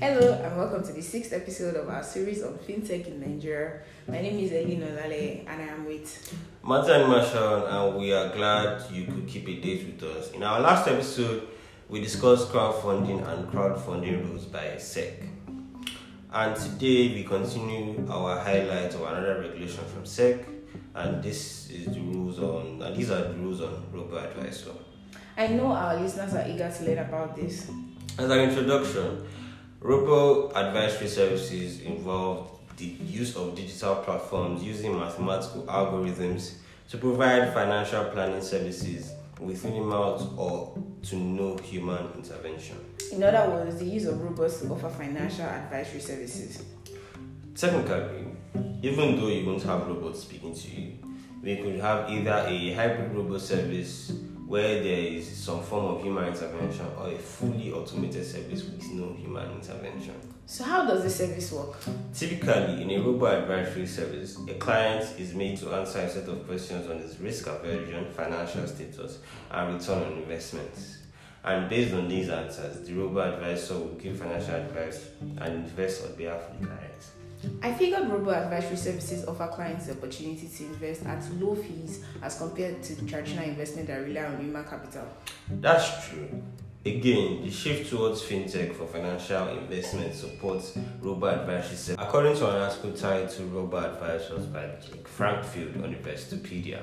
Hello and welcome to the sixth episode of our series on fintech in Nigeria. My name is Helen Olale and I am with Martin Marshall, and we are glad you could keep a date with us. In our last episode, we discussed crowdfunding and crowdfunding rules by SEC. And today we continue our highlights of another regulation from SEC, and this is the rules on, and these are the rules on robo advisor. I know our listeners are eager to learn about this. As an introduction, robo advisory services involve the use of digital platforms using mathematical algorithms to provide financial planning services with minimal or to no human intervention. In other words, the use of robots to offer financial advisory services. Technically, even though you won't have robots speaking to you, we could have either a hybrid robot service where there is some form of human intervention or a fully automated service with no human intervention. So, how does the service work? Typically, in a robo advisory service, a client is made to answer a set of questions on his risk aversion, financial status, and return on investments. And based on these answers, the robo advisor will give financial advice and invest on behalf of the client. I figured robo advisory services offer clients the opportunity to invest at low fees as compared to traditional investment that rely on human capital. That's true. Again, the shift towards fintech for financial investment supports robo advisory services. According to an article titled Robo Advisors by Jake Frankenfield on Investopedia,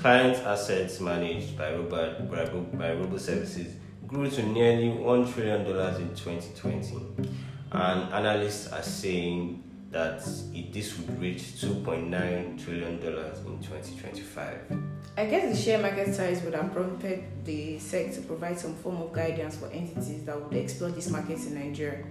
client assets managed by robo, by by robo services grew to nearly $1 trillion in 2020. And analysts are saying that it, this would reach $2.9 trillion in 2025. I guess the share market size would have prompted the SEC to provide some form of guidance for entities that would explore these markets in Nigeria.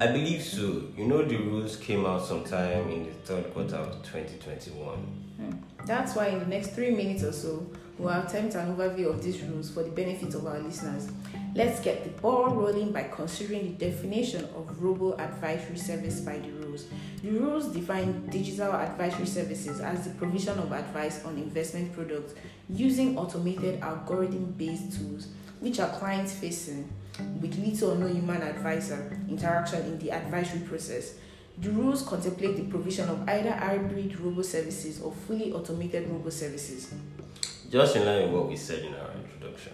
I believe so. You know, the rules came out sometime in the third quarter of 2021. Hmm. That's why in the next three minutes or so, we'll attempt an overview of these rules for the benefit of our listeners. Let's get the ball rolling by considering the definition of robo advisory service by the rules. The rules define digital advisory services as the provision of advice on investment products using automated algorithm based tools which are client facing with little or no human advisor interaction in the advisory process. The rules contemplate the provision of either hybrid robo services or fully automated robo services. Just in line with what we said in our introduction.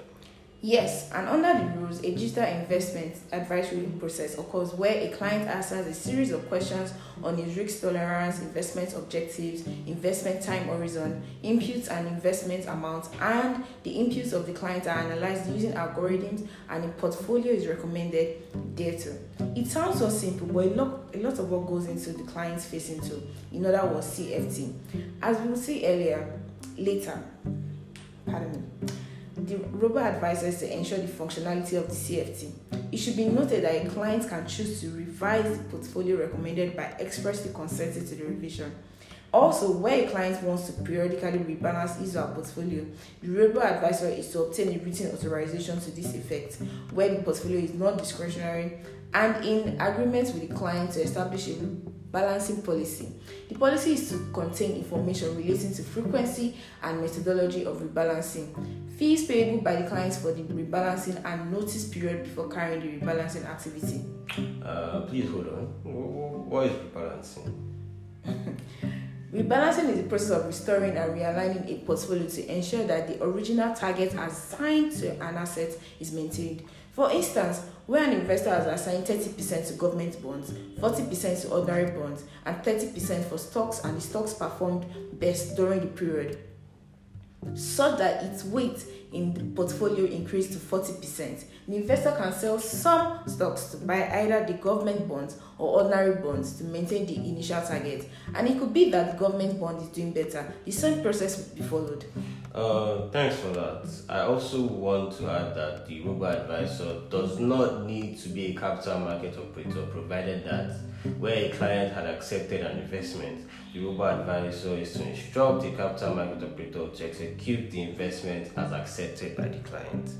Yes, and under the rules, a digital investment advisory process occurs where a client answers a series of questions on his risk tolerance, investment objectives, investment time horizon, inputs and investment amount, and the inputs of the client are analyzed using algorithms and a portfolio is recommended thereto. It sounds so simple, but a lot, a lot of what goes into the client's facing tool, in other words, CFT. As we will see earlier, later, pardon me the robo advisor to ensure the functionality of the CFT. It should be noted that a client can choose to revise the portfolio recommended by expressly consenting to the revision. Also, where a client wants to periodically rebalance his or her portfolio, the robo advisor is to obtain a written authorization to this effect, where the portfolio is non discretionary and in agreement with the client to establish a balancing policy. The policy is to contain information relating to frequency and methodology of rebalancing, fees payable by the clients for the rebalancing, and notice period before carrying the rebalancing activity. Uh, please hold on. What is rebalancing? Rebalancing is the process of restoring and realigning a portfolio to ensure that the original target assigned to an asset is maintained. For instance, where an investor has assigned 30% to government bonds, 40% to ordinary bonds, and 30% for stocks, and the stocks performed best during the period, so that its weight in the portfolio increased to 40%. The investor can sell some stocks to buy either the government bonds or ordinary bonds to maintain the initial target. And it could be that the government bond is doing better. The same process will be followed. Uh, thanks for that. I also want to add that the robo advisor does not need to be a capital market operator, provided that where a client had accepted an investment, the robo advisor is to instruct the capital market operator to execute the investment as accepted by the client.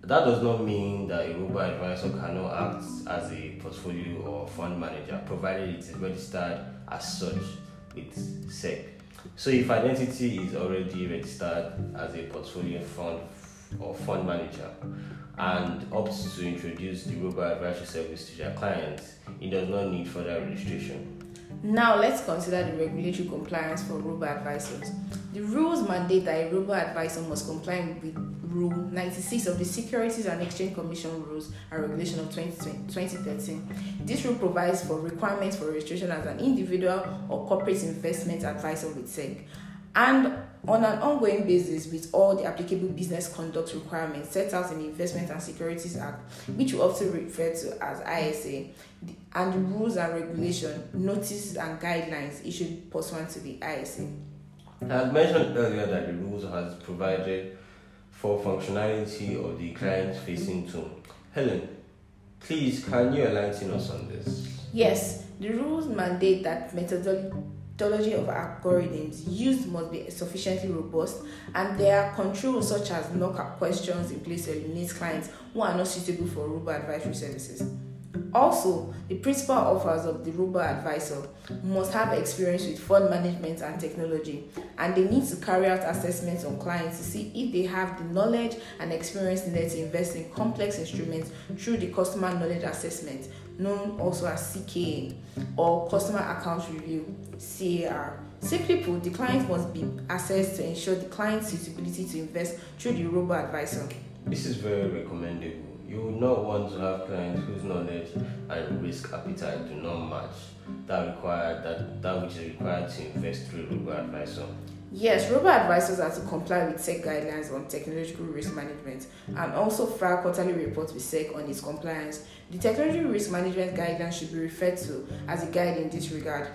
That does not mean that a robo advisor cannot act as a portfolio or fund manager, provided it is registered as such with SEC. So if identity is already registered as a portfolio fund or fund manager and opts to introduce the robo advisory service to their clients, it does not need further registration. Now let's consider the regulatory compliance for robo advisors. The rules mandate that a robo advisor must comply with Rule 96 of the Securities and Exchange Commission Rules and Regulation of 2013. This rule provides for requirements for registration as an individual or corporate investment advisor with SEC and on an ongoing basis with all the applicable business conduct requirements set out in the Investment and Securities Act, which we often refer to as ISA, and the rules and regulation, notices and guidelines issued pursuant to the ISA. As mentioned earlier that the rules has provided for functionality of the client-facing tool. Helen, please can you enlighten us on this? Yes, the rules mandate that methodology methodology of algorithms used must be sufficiently robust and there are controls such as knockout questions in place to eliminate clients who are not suitable for robo advisory services. Also, the principal authors of the robo advisor must have experience with fund management and technology, and they need to carry out assessments on clients to see if they have the knowledge and experience needed to invest in complex instruments through the customer knowledge assessment, known also as CKA, or customer account review, CAR. Put, the client must be assessed to ensure the client's suitability to invest through the robo advisor. This is very recommendable you would not want to have clients whose knowledge and risk appetite do not match that required that, that which is required to invest through robo advisor. Yes, robo advisors are to comply with SEC guidelines on technological risk management and also file quarterly reports with SEC on its compliance. The technology risk management guidelines should be referred to as a guide in this regard.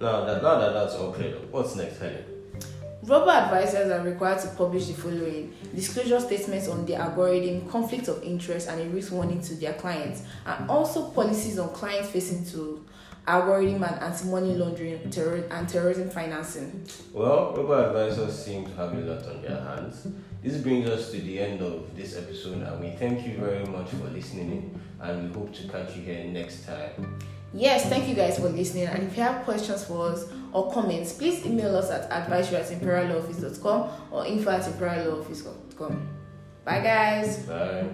Now that now that that's all clear, what's next, Helen? Robo advisors are required to publish the following disclosure statements on the algorithm, conflict of interest, and a risk warning to their clients, and also policies on client facing to algorithm and anti money laundering terror- and terrorism financing. Well, robo advisors seem to have a lot on their hands. This brings us to the end of this episode, and we thank you very much for listening, and we hope to catch you here next time. Yes, thank you guys for listening. And if you have questions for us or comments, please email us at advisory at imperialoffice.com or info at imperialoffice.com. Bye, guys. Bye.